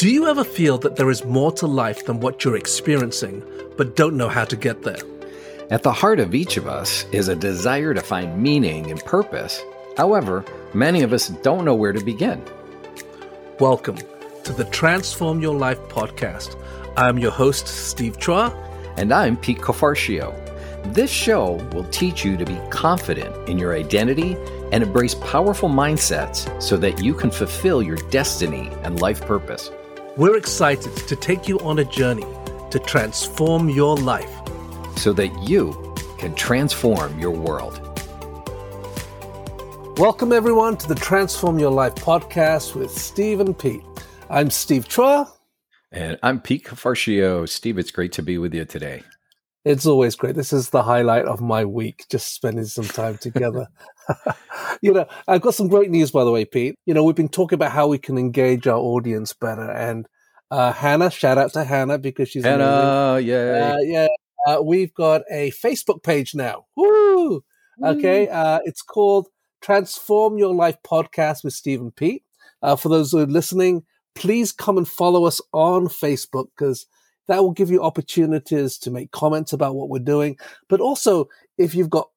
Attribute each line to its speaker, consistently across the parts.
Speaker 1: Do you ever feel that there is more to life than what you're experiencing, but don't know how to get there?
Speaker 2: At the heart of each of us is a desire to find meaning and purpose. However, many of us don't know where to begin.
Speaker 1: Welcome to the Transform Your Life podcast. I'm your host, Steve Chua.
Speaker 2: And I'm Pete Cafarcio. This show will teach you to be confident in your identity and embrace powerful mindsets so that you can fulfill your destiny and life purpose.
Speaker 1: We're excited to take you on a journey to transform your life
Speaker 2: so that you can transform your world.
Speaker 1: Welcome, everyone, to the Transform Your Life podcast with Steve and Pete. I'm Steve Chua.
Speaker 2: And I'm Pete Cafarcio. Steve, it's great to be with you today.
Speaker 1: It's always great. This is the highlight of my week, just spending some time together. you know, I've got some great news, by the way, Pete. You know, we've been talking about how we can engage our audience better. And uh, Hannah, shout out to Hannah because she's
Speaker 2: Hannah, yeah,
Speaker 1: uh, yeah. Uh, we've got a Facebook page now. Woo! Okay, uh, it's called Transform Your Life Podcast with Steve and Pete. Uh, for those who are listening, please come and follow us on Facebook because that will give you opportunities to make comments about what we're doing. But also, if you've got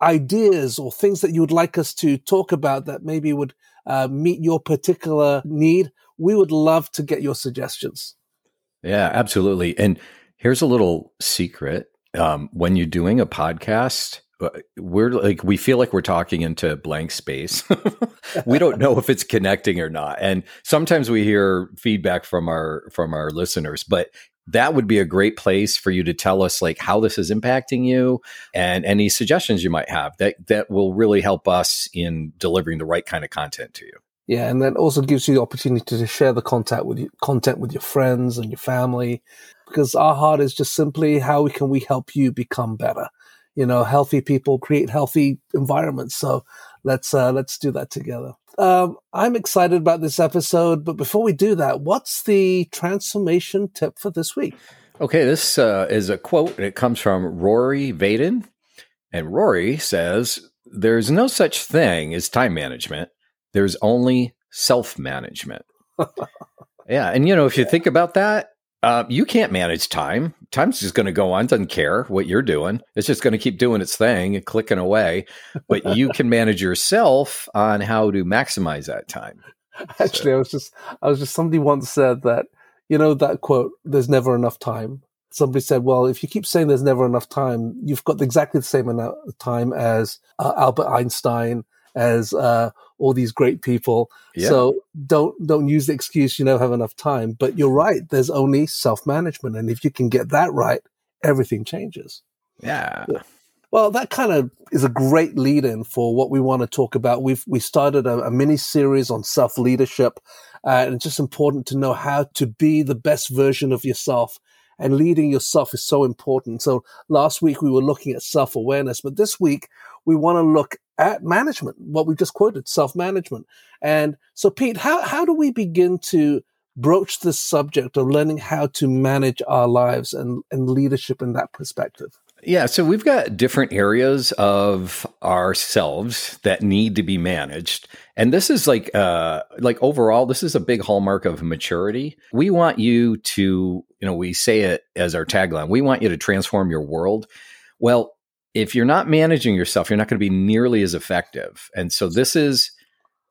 Speaker 1: ideas or things that you would like us to talk about that maybe would uh, meet your particular need, we would love to get your suggestions.
Speaker 2: Yeah, absolutely. And here's a little secret. Um, when you're doing a podcast, uh, we're like we feel like we're talking into blank space. we don't know if it's connecting or not. And sometimes we hear feedback from our from our listeners, but that would be a great place for you to tell us like how this is impacting you and any suggestions you might have that that will really help us in delivering the right kind of content to you.
Speaker 1: Yeah and that also gives you the opportunity to share the content with content with your friends and your family because our heart is just simply how can we help you become better? You know healthy people create healthy environments so let's uh, let's do that together um, I'm excited about this episode, but before we do that, what's the transformation tip for this week?
Speaker 2: Okay, this uh, is a quote. and It comes from Rory Vaden. And Rory says, There's no such thing as time management, there's only self management. yeah. And, you know, if you think about that, uh, you can't manage time. Time's just going to go on, doesn't care what you're doing. It's just going to keep doing its thing and clicking away. But you can manage yourself on how to maximize that time.
Speaker 1: Actually, so. I was just, I was just, somebody once said that, you know, that quote, there's never enough time. Somebody said, well, if you keep saying there's never enough time, you've got exactly the same amount of time as uh, Albert Einstein, as uh, all these great people. Yeah. So don't don't use the excuse you don't have enough time. But you're right. There's only self management, and if you can get that right, everything changes.
Speaker 2: Yeah.
Speaker 1: yeah. Well, that kind of is a great lead in for what we want to talk about. We've we started a, a mini series on self leadership, uh, and it's just important to know how to be the best version of yourself. And leading yourself is so important. So last week we were looking at self awareness, but this week we want to look at management, what we just quoted, self management. And so, Pete, how, how do we begin to broach this subject of learning how to manage our lives and, and leadership in that perspective?
Speaker 2: Yeah, so we've got different areas of ourselves that need to be managed. And this is like uh like overall this is a big hallmark of maturity. We want you to, you know, we say it as our tagline. We want you to transform your world. Well, if you're not managing yourself, you're not going to be nearly as effective. And so this is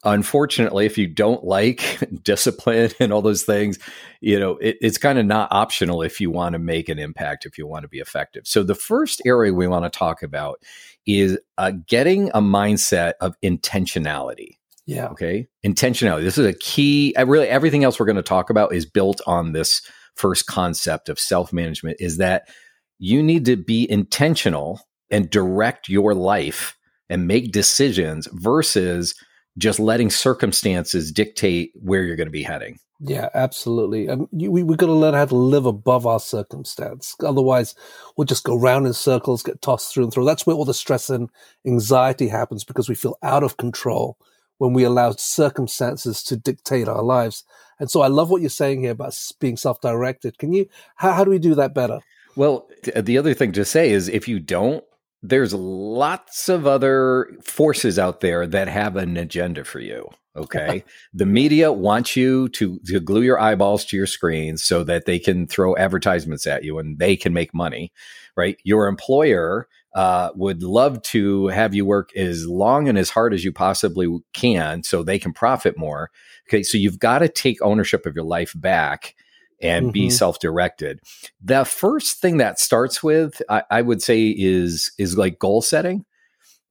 Speaker 2: unfortunately, if you don't like discipline and all those things, you know, it, it's kind of not optional if you want to make an impact, if you want to be effective. So the first area we want to talk about is uh, getting a mindset of intentionality.
Speaker 1: Yeah.
Speaker 2: Okay. Intentionality. This is a key. Uh, really, everything else we're going to talk about is built on this first concept of self management. Is that you need to be intentional and direct your life and make decisions versus just letting circumstances dictate where you're going to be heading.
Speaker 1: Yeah, absolutely. And you, we, we've got to learn how to live above our circumstance. Otherwise, we'll just go round in circles, get tossed through and through. That's where all the stress and anxiety happens because we feel out of control when we allow circumstances to dictate our lives. And so I love what you're saying here about being self directed. Can you, how, how do we do that better?
Speaker 2: Well, the other thing to say is if you don't there's lots of other forces out there that have an agenda for you. Okay. the media wants you to, to glue your eyeballs to your screens so that they can throw advertisements at you and they can make money, right? Your employer uh, would love to have you work as long and as hard as you possibly can so they can profit more. Okay. So you've got to take ownership of your life back and mm-hmm. be self-directed. The first thing that starts with, I, I, would say, is is like goal setting.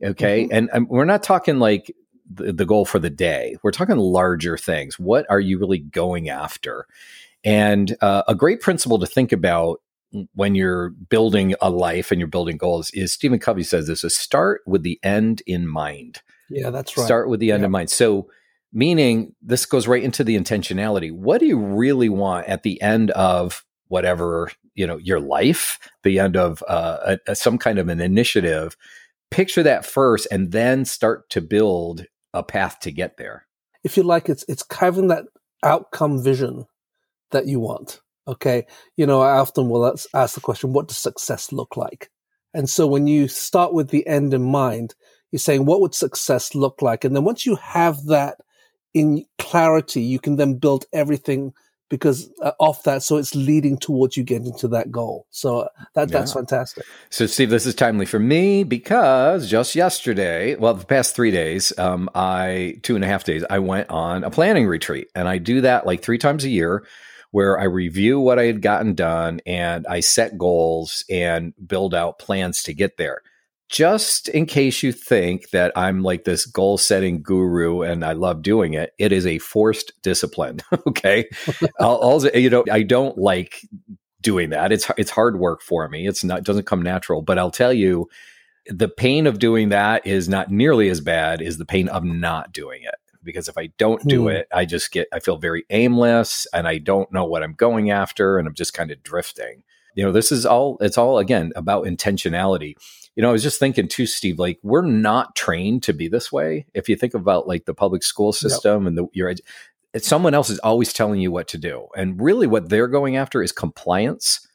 Speaker 2: Okay, mm-hmm. and um, we're not talking like the, the, goal for the day. We're talking larger things. What are you really going after? And uh, a great principle to think about when you're building a life and you're building goals is Stephen Covey says this: is start with the end in mind.
Speaker 1: Yeah, that's right.
Speaker 2: Start with the end
Speaker 1: yeah.
Speaker 2: in mind. So meaning this goes right into the intentionality. What do you really want at the end of whatever you know your life, the end of uh, a, a, some kind of an initiative? Picture that first, and then start to build a path to get there.
Speaker 1: If you like, it's it's having that outcome vision that you want. Okay, you know, I often will ask the question, "What does success look like?" And so when you start with the end in mind, you're saying, "What would success look like?" And then once you have that in clarity, you can then build everything because uh, off that, so it's leading towards you getting to that goal. So uh, that that's fantastic.
Speaker 2: So, Steve, this is timely for me because just yesterday, well, the past three days, um, I two and a half days, I went on a planning retreat, and I do that like three times a year. Where I review what I had gotten done and I set goals and build out plans to get there just in case you think that I'm like this goal setting guru and I love doing it, it is a forced discipline. okay. also, you know, I don't like doing that. It's, it's hard work for me. It's not, it doesn't come natural, but I'll tell you the pain of doing that is not nearly as bad as the pain of not doing it. Because if I don't do mm. it, I just get, I feel very aimless and I don't know what I'm going after and I'm just kind of drifting. You know, this is all, it's all again about intentionality you know, I was just thinking too, Steve, like we're not trained to be this way. If you think about like the public school system and the your eh, someone else is always telling you what to do. And really what they're going after is compliance.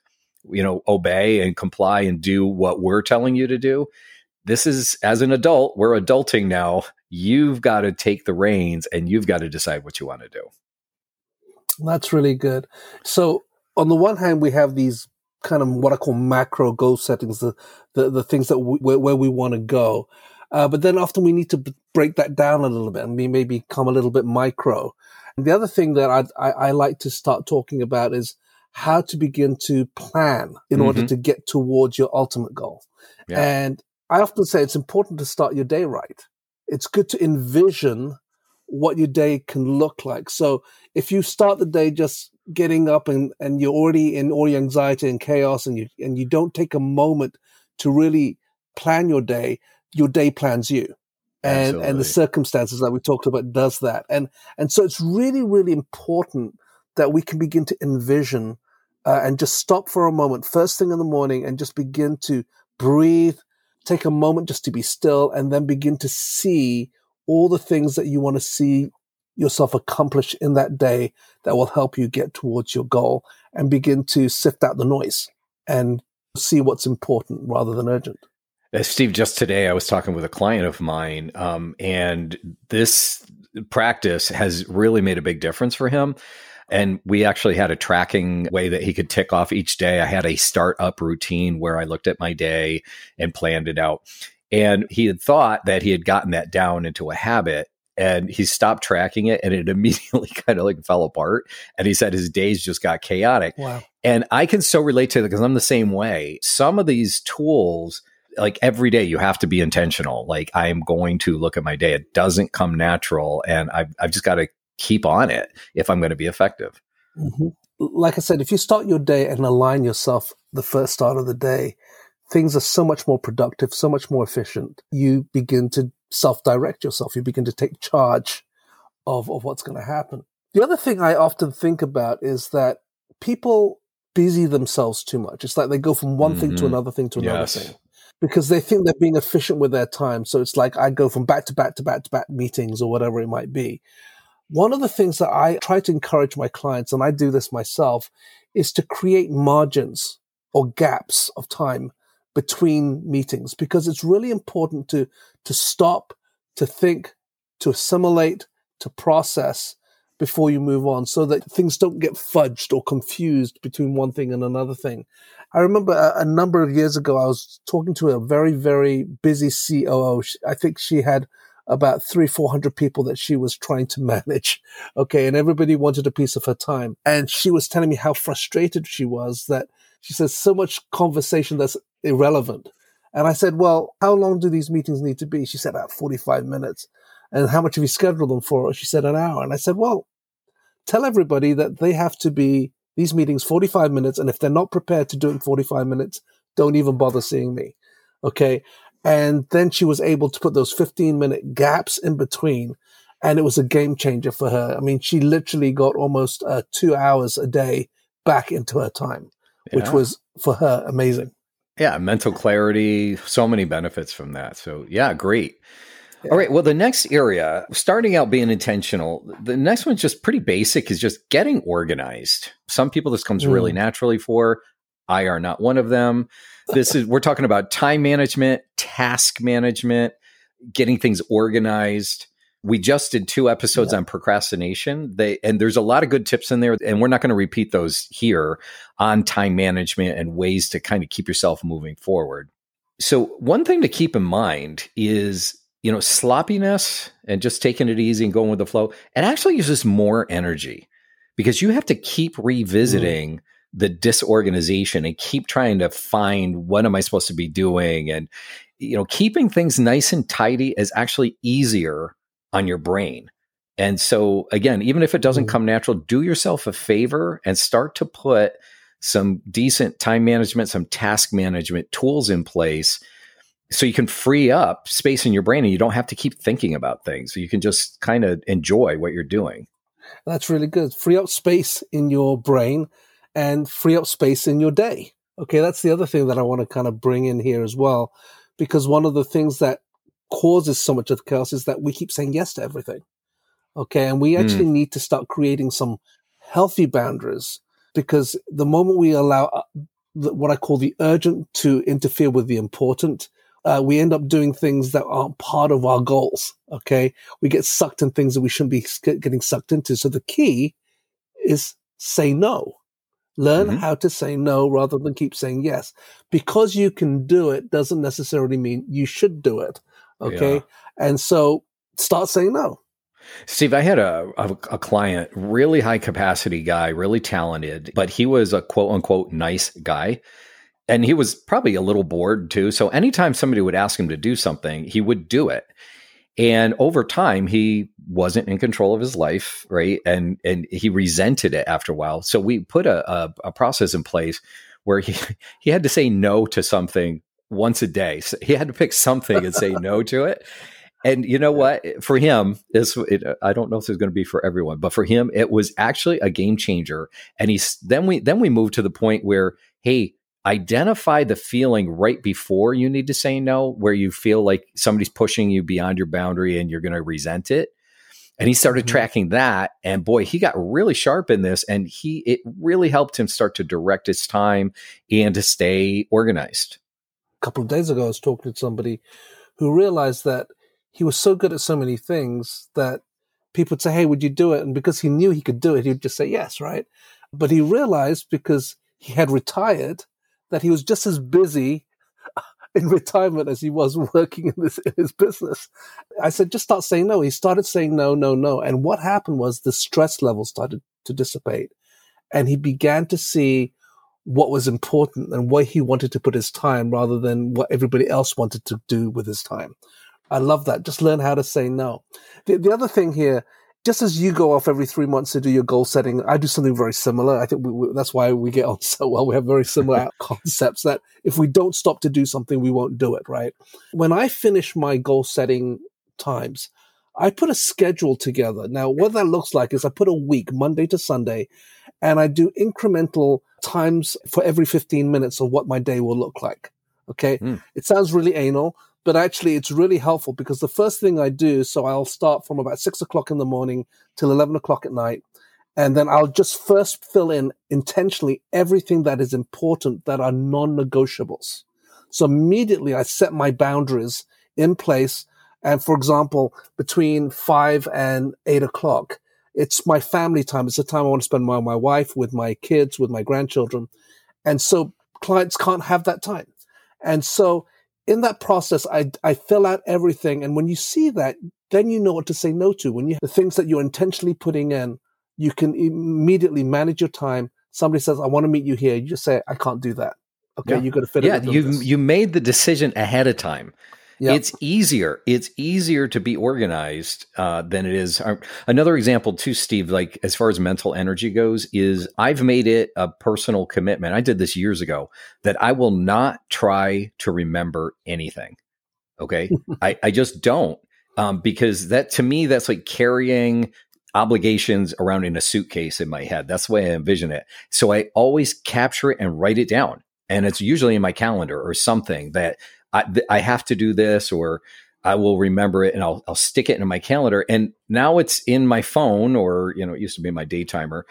Speaker 2: You know, obey and comply and do what we're telling you to do. This is as an adult, we're adulting now. You've got to take the reins and you've got to decide what you want to do.
Speaker 1: That's really good. So on the one hand, we have these kind of what I call macro goal settings, the the, the things that we, where, where we want to go. Uh, but then often we need to b- break that down a little bit and we maybe become a little bit micro. And the other thing that I, I, I like to start talking about is how to begin to plan in mm-hmm. order to get towards your ultimate goal. Yeah. And I often say it's important to start your day right. It's good to envision what your day can look like. So if you start the day just getting up and, and you're already in all your anxiety and chaos and you and you don't take a moment to really plan your day, your day plans you. And Absolutely. and the circumstances that we talked about does that. And and so it's really, really important that we can begin to envision uh, and just stop for a moment, first thing in the morning, and just begin to breathe, take a moment just to be still, and then begin to see all the things that you want to see yourself accomplish in that day that will help you get towards your goal and begin to sift out the noise and see what's important rather than urgent.
Speaker 2: Uh, Steve, just today I was talking with a client of mine, um, and this practice has really made a big difference for him. And we actually had a tracking way that he could tick off each day. I had a startup routine where I looked at my day and planned it out. And he had thought that he had gotten that down into a habit and he stopped tracking it and it immediately kind of like fell apart and he said his days just got chaotic.
Speaker 1: Wow.
Speaker 2: and i can so relate to it because i'm the same way. Some of these tools like every day you have to be intentional. Like i'm going to look at my day. It doesn't come natural and i've, I've just got to keep on it if i'm going to be effective.
Speaker 1: Mm-hmm. like i said if you start your day and align yourself the first start of the day things are so much more productive so much more efficient. You begin to self-direct yourself. You begin to take charge of, of what's going to happen. The other thing I often think about is that people busy themselves too much. It's like they go from one mm-hmm. thing to mm-hmm. another thing to another yes. thing because they think they're being efficient with their time. So it's like I go from back to back to back to back meetings or whatever it might be. One of the things that I try to encourage my clients, and I do this myself, is to create margins or gaps of time between meetings because it's really important to, to stop, to think, to assimilate, to process before you move on so that things don't get fudged or confused between one thing and another thing. I remember a, a number of years ago, I was talking to a very, very busy COO. I think she had about three, 400 people that she was trying to manage. Okay. And everybody wanted a piece of her time. And she was telling me how frustrated she was that she says so much conversation that's irrelevant. And I said, well, how long do these meetings need to be? She said about 45 minutes. And how much have you scheduled them for? She said an hour. And I said, well, tell everybody that they have to be these meetings 45 minutes. And if they're not prepared to do it in 45 minutes, don't even bother seeing me. Okay. And then she was able to put those 15 minute gaps in between. And it was a game changer for her. I mean, she literally got almost uh, two hours a day back into her time, yeah. which was for her amazing.
Speaker 2: Yeah. Mental clarity, so many benefits from that. So, yeah, great. Yeah. All right. Well, the next area, starting out being intentional, the next one's just pretty basic is just getting organized. Some people this comes mm. really naturally for. I are not one of them. This is, we're talking about time management, task management, getting things organized. We just did two episodes yeah. on procrastination. They and there's a lot of good tips in there, and we're not going to repeat those here on time management and ways to kind of keep yourself moving forward. So one thing to keep in mind is you know, sloppiness and just taking it easy and going with the flow, it actually uses more energy because you have to keep revisiting mm. the disorganization and keep trying to find what am I supposed to be doing. And, you know, keeping things nice and tidy is actually easier on your brain. And so, again, even if it doesn't mm. come natural, do yourself a favor and start to put some decent time management, some task management tools in place so you can free up space in your brain and you don't have to keep thinking about things. So you can just kind of enjoy what you're doing.
Speaker 1: That's really good. Free up space in your brain and free up space in your day. Okay, that's the other thing that I want to kind of bring in here as well, because one of the things that causes so much of the chaos is that we keep saying yes to everything. Okay, and we hmm. actually mm. need to start creating some healthy boundaries because the moment we allow uh, what I call the urgent to interfere with the important, uh, we end up doing things that aren't part of our goals. Okay. We get sucked in things that we shouldn't be getting sucked into. So the key is say no. Learn mm-hmm. how to say no rather than keep saying yes. Because you can do it doesn't necessarily mean you should do it. Okay. Yeah. And so start saying no.
Speaker 2: Steve, I had a, a, a, client, really high capacity guy, really talented, but he was a quote unquote nice guy and he was probably a little bored too. So anytime somebody would ask him to do something, he would do it. And over time, he wasn't in control of his life, right? And and he resented it after a while. So we put a, a, a process in place where he he had to say no to something once a day. So he had to pick something and say no to it. And you know what? For him, this it, I don't know if it's going to be for everyone, but for him, it was actually a game changer. And he's then we then we moved to the point where, hey, identify the feeling right before you need to say no, where you feel like somebody's pushing you beyond your boundary and you're going to resent it. And he started mm-hmm. tracking that. And boy, he got really sharp in this. And he, it really helped him start to direct his time and to stay organized.
Speaker 1: Couple of days ago, I was talking to somebody who realized that he was so good at so many things that people would say, Hey, would you do it? And because he knew he could do it, he'd just say yes, right? But he realized because he had retired that he was just as busy in retirement as he was working in this in his business. I said, just start saying no. He started saying no, no, no. And what happened was the stress level started to dissipate. And he began to see what was important and where he wanted to put his time rather than what everybody else wanted to do with his time. I love that. Just learn how to say no. The, the other thing here just as you go off every three months to do your goal setting, I do something very similar. I think we, we, that's why we get on so well. We have very similar concepts that if we don't stop to do something, we won't do it, right? When I finish my goal setting times, I put a schedule together. Now, what that looks like is I put a week, Monday to Sunday, and I do incremental times for every 15 minutes of what my day will look like. Okay. Mm. It sounds really anal, but actually it's really helpful because the first thing I do, so I'll start from about six o'clock in the morning till 11 o'clock at night. And then I'll just first fill in intentionally everything that is important that are non-negotiables. So immediately I set my boundaries in place. And for example, between five and eight o'clock, it's my family time. It's the time I want to spend with my wife, with my kids, with my grandchildren. And so clients can't have that time. And so in that process, I, I fill out everything. And when you see that, then you know what to say no to. When you the things that you're intentionally putting in, you can immediately manage your time. Somebody says, I want to meet you here. You just say, I can't do that. Okay,
Speaker 2: yeah.
Speaker 1: you got to fit
Speaker 2: yeah,
Speaker 1: it.
Speaker 2: Yeah, you you made the decision ahead of time.
Speaker 1: Yep.
Speaker 2: It's easier. It's easier to be organized uh, than it is. Uh, another example, too, Steve. Like as far as mental energy goes, is I've made it a personal commitment. I did this years ago that I will not try to remember anything. Okay, I, I just don't um, because that to me that's like carrying obligations around in a suitcase in my head. That's the way I envision it. So I always capture it and write it down. And it's usually in my calendar or something that I, I have to do this or I will remember it and I'll, I'll stick it in my calendar. And now it's in my phone or, you know, it used to be my day timer.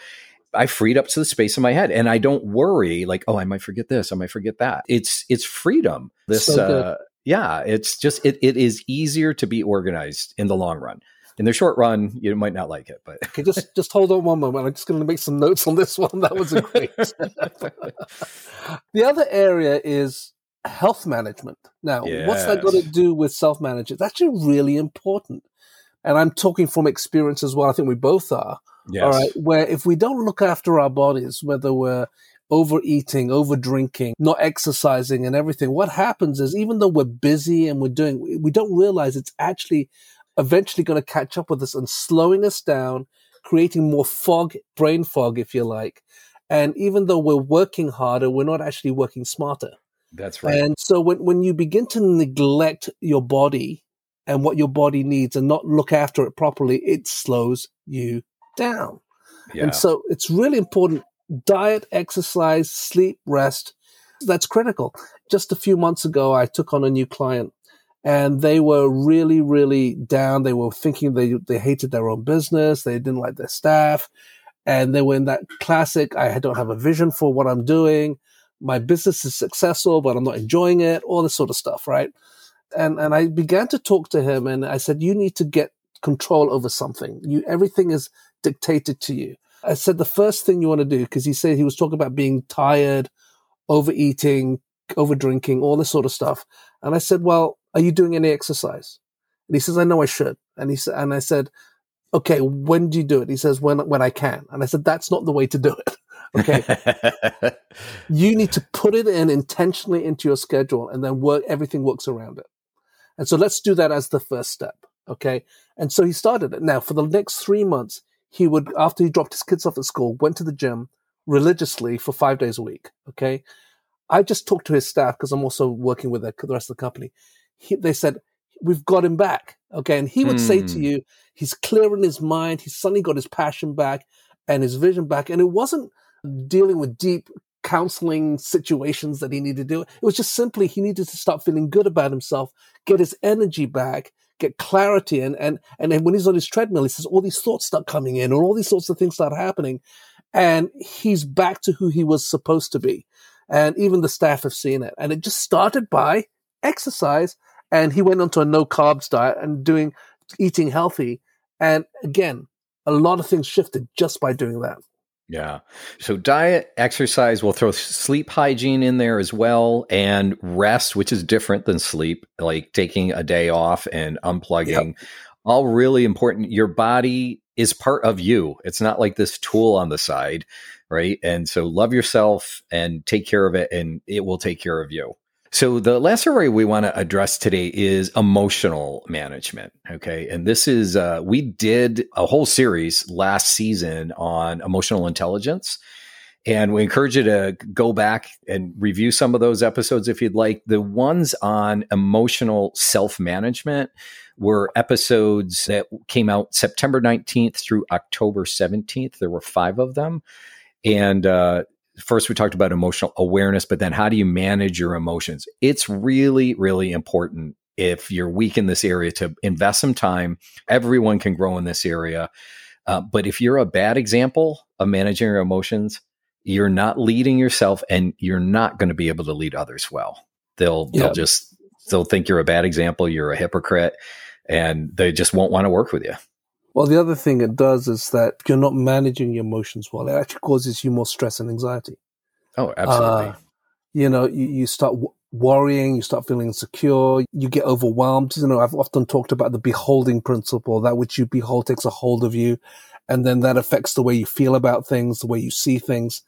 Speaker 2: I freed up to the space in my head and I don't worry like, oh, I might forget this. I might forget that. It's, it's freedom. This, so uh, yeah, it's just, it, it is easier to be organized in the long run in the short run, you might not like it, but
Speaker 1: okay, just just hold on one moment. I'm just going to make some notes on this one. That was a great. the other area is health management. Now, yes. what's that got to do with self management? It's actually really important, and I'm talking from experience as well. I think we both are.
Speaker 2: Yes.
Speaker 1: All right, where if we don't look after our bodies, whether we're overeating, over drinking, not exercising, and everything, what happens is even though we're busy and we're doing, we don't realize it's actually eventually going to catch up with us and slowing us down, creating more fog, brain fog, if you like. And even though we're working harder, we're not actually working smarter.
Speaker 2: That's right.
Speaker 1: And so when, when you begin to neglect your body and what your body needs and not look after it properly, it slows you down. Yeah. And so it's really important diet, exercise, sleep, rest. That's critical. Just a few months ago, I took on a new client and they were really, really down. They were thinking they they hated their own business. They didn't like their staff, and they were in that classic. I don't have a vision for what I'm doing. My business is successful, but I'm not enjoying it. All this sort of stuff, right? And and I began to talk to him, and I said, "You need to get control over something. You everything is dictated to you." I said, "The first thing you want to do," because he said he was talking about being tired, overeating, over drinking, all this sort of stuff. And I said, "Well." are you doing any exercise? And he says, I know I should. And he said, and I said, okay, when do you do it? He says, when, when I can. And I said, that's not the way to do it. Okay. you need to put it in intentionally into your schedule and then work, everything works around it. And so let's do that as the first step. Okay. And so he started it. Now for the next three months, he would, after he dropped his kids off at school, went to the gym religiously for five days a week. Okay. I just talked to his staff because I'm also working with the, the rest of the company he, they said, we've got him back. Okay. And he would mm. say to hmm. you, he's clear in his mind. He's suddenly got his passion back and his vision back. And it wasn't dealing with deep counseling situations that he needed to do. It was just simply he needed to start feeling good about himself, get his energy back, get clarity. And, and, and then when he's on his treadmill, he says all these thoughts start coming in or all these sorts of things start happening. And he's back to who he was supposed to be. And even the staff have seen it. And it just started by exercise and he went onto a no carbs diet and doing eating healthy. And again, a lot of things shifted just by doing that.
Speaker 2: Yeah. So diet, exercise, we'll throw sleep hygiene in there as well, and rest, which is different than sleep, like taking a day off and unplugging. Yep. All really important. Your body is part of you. It's not like this tool on the side, right? And so love yourself and take care of it, and it will take care of you. So the last area we want to address today is emotional management. Okay. And this is, uh, we did a whole series last season on emotional intelligence. And we encourage you to go back and review some of those episodes if you'd like. The ones on emotional self management were episodes that came out September 19th through October 17th. There were five of them. And uh, first we talked about emotional awareness, but then how do you manage your emotions? It's really, really important if you're weak in this area to invest some time. Everyone can grow in this area. Uh, but if you're a bad example of managing your emotions, you're not leading yourself and you're not going to be able to lead others well. They'll
Speaker 1: Yeah.
Speaker 2: they'll just they'll think you're a bad example, you're a hypocrite, and they just won't want to work with you.
Speaker 1: Well, the other thing it does is that you're not managing your emotions well. It actually causes you more stress and anxiety.
Speaker 2: Oh, absolutely.
Speaker 1: Uh, you know, you, you start w- worrying, you start feeling insecure, you get overwhelmed. You know, I've often talked about the beholding principle, that which you behold takes a hold of you. And then that affects the way you feel about things, the way you see things.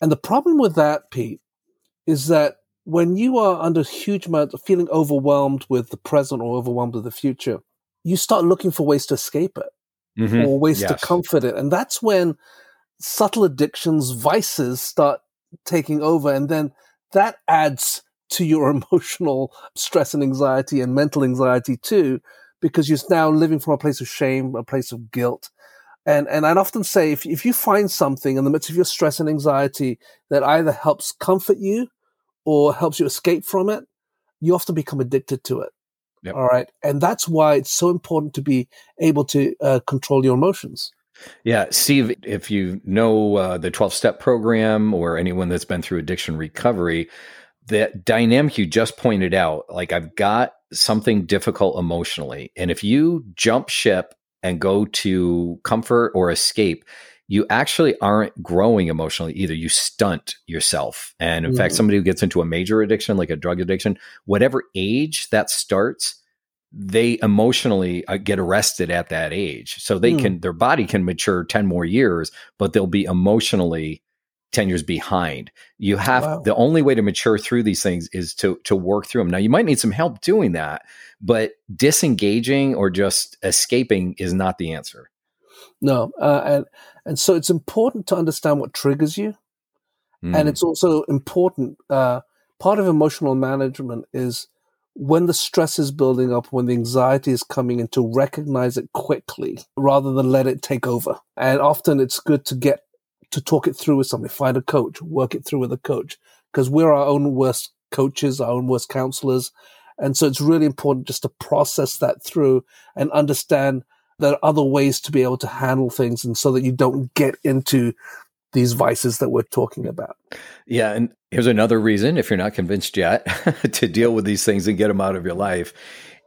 Speaker 1: And the problem with that, Pete, is that when you are under huge amount of feeling overwhelmed with the present or overwhelmed with the future, you start looking for ways to escape it
Speaker 2: Mhm.
Speaker 1: or ways to comfort it. And that's when subtle addictions, vices start taking over. And then that adds to your emotional stress and anxiety and mental anxiety too, because you're now living from a place of shame, a place of guilt. And, and I'd often say if, if you find something in the midst of your stress and anxiety that either helps comfort you or helps you escape from it, you often become addicted to it.
Speaker 2: Yep.
Speaker 1: All right. And that's why it's so important to be able to uh, control your emotions.
Speaker 2: Yeah, Steve, if you know uh, the 12 step program or anyone that's been through addiction recovery, that dynamic you just pointed out, like I've got something difficult emotionally. And if you jump ship and go to comfort or escape, you actually aren't growing emotionally either. You stunt yourself. And in fact,
Speaker 1: Mhm.
Speaker 2: somebody who gets into a major addiction, like a drug addiction, whatever age that starts, they emotionally uh, get arrested at that age. So they
Speaker 1: Hmm.
Speaker 2: can, their body can mature 10 more years, but they'll be emotionally 10 years behind. You have,
Speaker 1: Wow.
Speaker 2: the only way to mature through these things is to, to work through them. Now, you might need some help doing that, but disengaging or just escaping is not the answer.
Speaker 1: No, uh, and so it's important to understand what triggers you, and
Speaker 2: Mm.
Speaker 1: it's also important. Uh, part of emotional management is when the stress is building up, when the anxiety is coming in, to recognize it quickly rather than let it take over. And often it's good to get to talk it through with somebody, find a coach, work it through with a coach, because we're our own worst coaches, our own worst counselors. And so it's really important just to process that through and understand there are other ways to be able to handle things and so that you don't get into these vices that we're talking about.
Speaker 2: Yeah. And here's another reason, if you're not convinced yet, to deal with these things and get them out of your life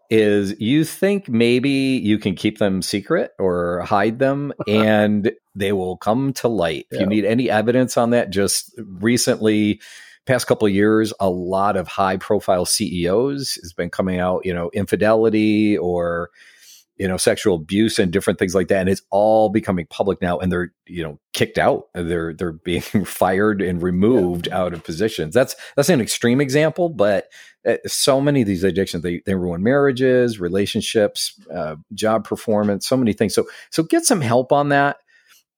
Speaker 2: is you think maybe you can keep them secret or hide them and they will come to light. If you need any evidence on that, just recently, past couple of years, a lot of high profile CEOs has been coming out, you know, infidelity or you know sexual abuse and different things like that and it's all becoming public now and they're you know kicked out. They're they're being fired and removed out of positions. That's that's an extreme example but uh, so many of these addictions they, they ruin marriages relationships uh, job performance so many things. So so get some help on that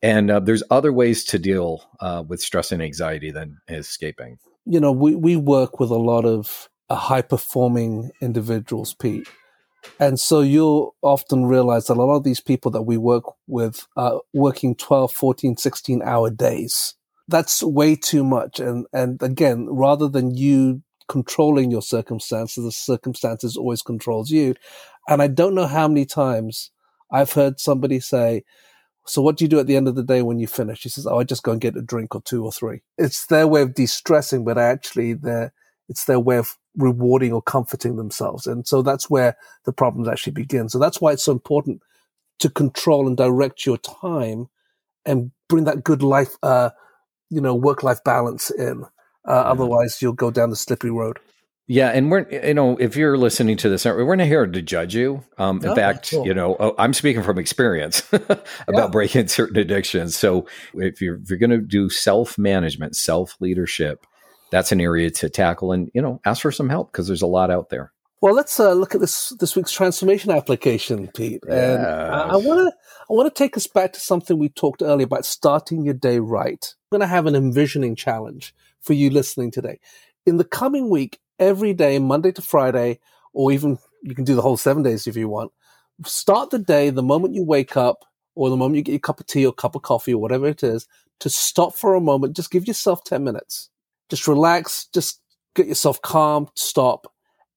Speaker 2: and uh, there's other ways to deal uh, with stress and anxiety than escaping.
Speaker 1: You know, we, we work with a lot of uh, high performing individuals, Pete. And so you'll often realize that a lot of these people that we work with are working 12, 14, 16 hour days. That's way too much. And, and again, rather than you controlling your circumstances, the circumstances always controls you. And I don't know how many times I've heard somebody say, so what do you do at the end of the day when you finish? He says, Oh, I just go and get a drink or two or three. It's their way of de-stressing, but actually they're, it's their way of rewarding or comforting themselves. And so that's where the problems actually begin. So that's why it's so important to control and direct your time and bring that good life, uh, you know, work-life balance in. Uh, Otherwise you'll go down the slippery road.
Speaker 2: Yeah, and we're you know if you're listening to this, we're not here to judge you. Um, in
Speaker 1: Oh,
Speaker 2: fact,
Speaker 1: cool.
Speaker 2: you know oh, I'm speaking from experience about
Speaker 1: Yeah.
Speaker 2: breaking certain addictions. So if you're if you're going to do self management, self leadership, that's an area to tackle, and you know ask for some help because there's a lot out there.
Speaker 1: Well, let's uh, look at this this week's transformation application, Pete. And I want to I want to take us back to something we talked earlier about starting your day right. I'm going to have an envisioning challenge for you listening today. In the coming week, every day, Monday to Friday, or even you can do the whole seven days if you want. Start the day the moment you wake up, or the moment you get your cup of tea or cup of coffee or whatever it is, to stop for a moment. Just give yourself ten minutes. Just relax. Just get yourself calm. Stop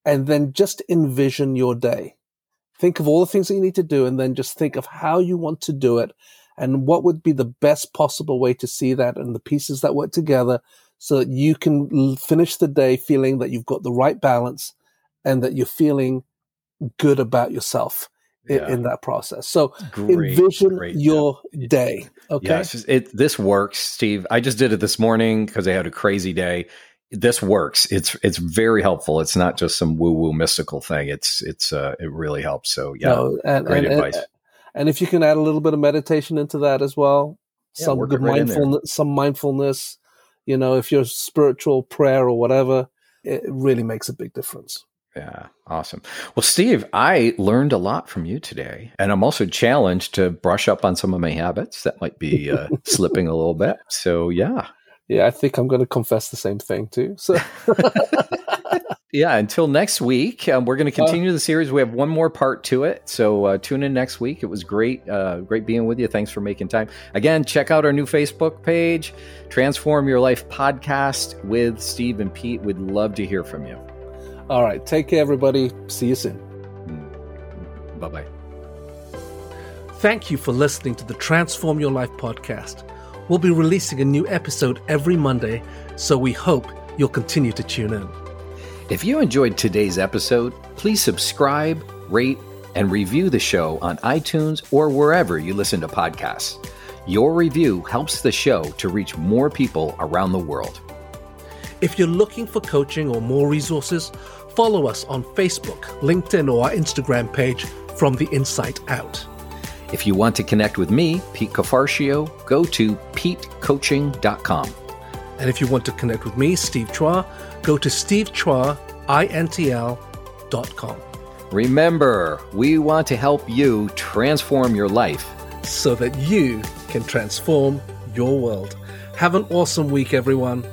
Speaker 1: and then just envision your day. Think of all the things that you need to do, and then just think of how you want to do it and what would be the best possible way to see that and the pieces that work together so that you can finish the day feeling that you've got the right balance and that you're feeling good about yourself yeah. in, in, that process. So great, envision great, your yeah. day. Okay.
Speaker 2: Yes, it, this works, Steve. I just did it this morning because I had a crazy day. This works. It's it's very helpful. It's not just some woo woo mystical thing. It's it's uh, it really helps. So yeah, no, and, great
Speaker 1: and,
Speaker 2: advice.
Speaker 1: And, and if you can add a little bit of meditation into that as well, yeah, some good right mindfulness, some mindfulness. You know, if you're spiritual prayer or whatever, it really makes a big difference.
Speaker 2: Yeah, awesome. Well, Steve, I learned a lot from you today, and I'm also challenged to brush up on some of my habits that might be uh, slipping a little bit. So, yeah.
Speaker 1: Yeah, I think I'm going to confess the same thing too. So,
Speaker 2: yeah, until next week, um, we're going to uh, continue the series. We have one more part to it, so uh, tune in next week. It was great, uh, great being with you. Thanks for making time. Again, check out our new Facebook page, Transform Your Life Podcast with Steve and Pete. We'd love to hear from you.
Speaker 1: All right. Take care, everybody. See you soon.
Speaker 2: Bye bye.
Speaker 1: Thank you for listening to the Transform Your Life podcast. We'll be releasing a new episode every Monday, so we hope you'll continue to tune in.
Speaker 2: If you enjoyed today's episode, please subscribe, rate, and review the show on iTunes or wherever you listen to podcasts. Your review helps the show to reach more people around the world.
Speaker 1: If you're looking for coaching or more resources, follow us on Facebook, LinkedIn, or our Instagram page from the Insight Out.
Speaker 2: If you want to connect with me, Pete Cafarcio, go to petecoaching.com.
Speaker 1: And if you want to connect with me, Steve Chua, go to stevechua.intl.com.
Speaker 2: Remember, we want to help you transform your life
Speaker 1: so that you can transform your world. Have an awesome week, everyone.